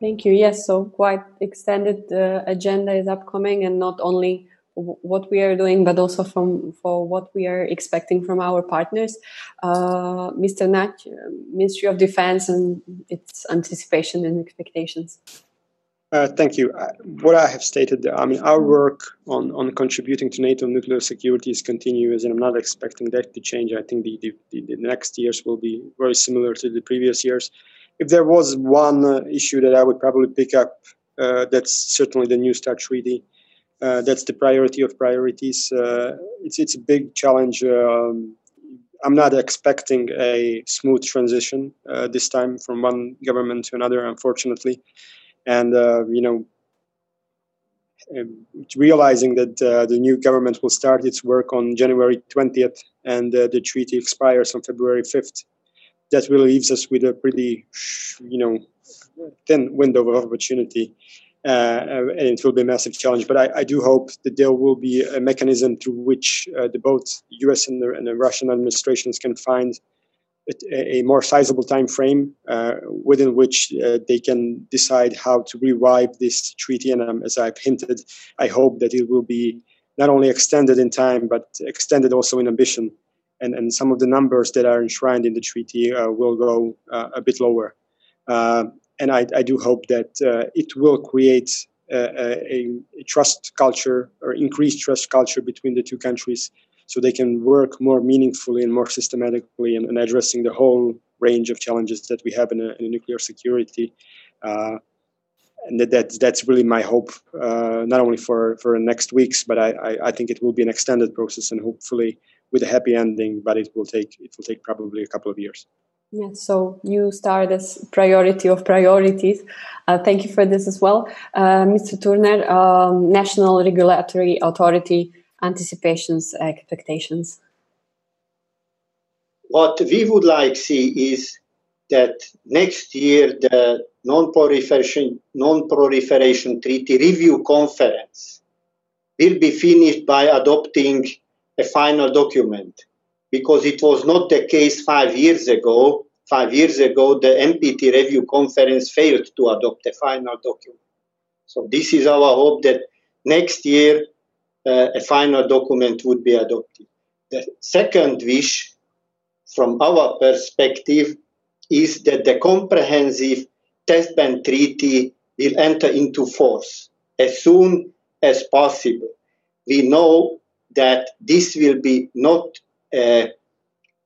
Thank you. Yes, so quite extended uh, agenda is upcoming, and not only what we are doing, but also from for what we are expecting from our partners. Uh, Mr. Naď, Ministry of Defense and its anticipation and expectations. Uh, thank you. Uh, what I have stated, I mean, our work on, on contributing to NATO nuclear security is continuous, and I'm not expecting that to change. I think the, the, the next years will be very similar to the previous years. If there was one uh, issue that I would probably pick up, uh, that's certainly the New START treaty. Uh, that's the priority of priorities. Uh, it's it's a big challenge. Um, I'm not expecting a smooth transition uh, this time from one government to another, unfortunately, and uh, you know, um, realizing that uh, the new government will start its work on January 20th and the treaty expires on February 5th. That really leaves us with a pretty, you know, thin window of opportunity uh, and it will be a massive challenge. But I, I, do hope that there will be a mechanism through which uh, the both U.S. and the, and the, Russian administrations can find a, a more sizable time frame uh, within which uh, they can decide how to revive this treaty. And um, as I've hinted, I hope that it will be not only extended in time but extended also in ambition. And, and some of the numbers that are enshrined in the treaty uh, will go uh, a bit lower and I, I, do hope that uh, it will create a, a, a, trust culture or increased trust culture between the two countries so they can work more meaningfully and more systematically in, in addressing the whole range of challenges that we have in, a, in nuclear security. Uh, and that, that, that's really my hope, uh, not only for, for next weeks, but I, I, I, think it will be an extended process and hopefully with a happy ending, but it will take, it will take probably a couple of years. Yes, so new START as priority of priorities. Uh, thank you for this as well. Uh, Mr. Turner, um, National Regulatory Authority anticipations, expectations. What we would like to see is that next year the non-proliferation, non-proliferation treaty review conference will be finished by adopting a final document because it was not the case five years ago. Five years ago, the NPT review conference failed to adopt a final document. So this is our hope that next year uh, a final document would be adopted. The second wish, from our perspective, is that the comprehensive test ban treaty will enter into force as soon as possible. We know that this will be not a,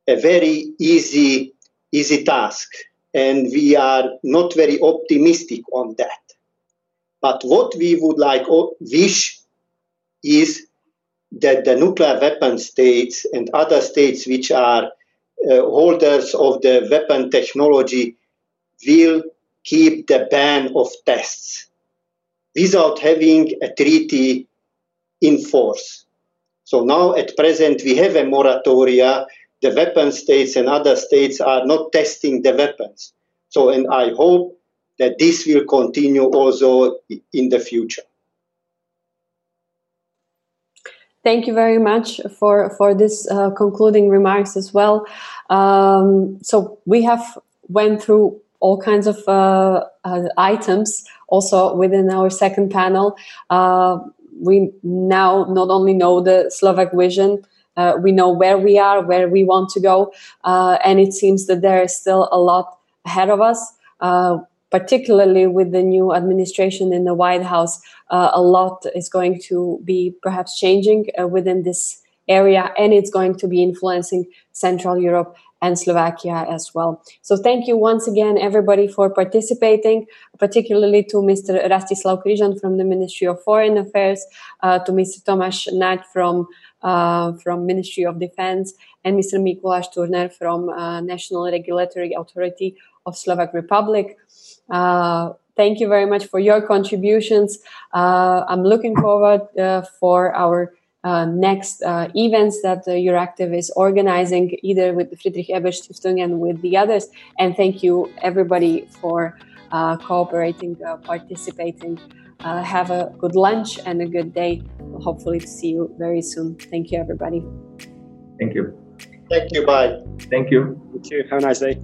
a very easy, easy task, and we are not very optimistic on that. But what we would like or wish is that the nuclear weapon states and other states which are uh, holders of the weapon technology will keep the ban of tests without having a treaty in force. So now at present we have a moratoria. The weapon states and other states are not testing the weapons. So, and I hope that this will continue also in the future. Thank you very much for for this uh, concluding remarks as well. Um, so we have went through all kinds of uh, uh, items also within our second panel. We now not only know the Slovak vision, uh, we know where we are, where we want to go, uh, and it seems that there is still a lot ahead of us. Uh, particularly with the new administration in the White House, uh, a lot is going to be perhaps changing uh, within this area, and it's going to be influencing Central Europe and Slovakia as well. So thank you once again, everybody, for participating, particularly to Mr. Rastislav Križan from the Ministry of Foreign Affairs, uh, to Mr. Tomáš Naď from uh, from Ministry of Defense, and Mr. Mikuláš Turner from uh, National Regulatory Authority of Slovak Republic. Uh, thank you very much for your contributions. Uh, I'm looking forward uh, for our uh, next uh, events that uh, Euractiv is organizing, either with the Friedrich Ebert Stiftung and with the others. And thank you, everybody, for uh, cooperating, uh, participating. Uh, have a good lunch and a good day. Hopefully, to see you very soon. Thank you, everybody. Thank you. Thank you. Bye. Thank you. Thank you. Have a nice day.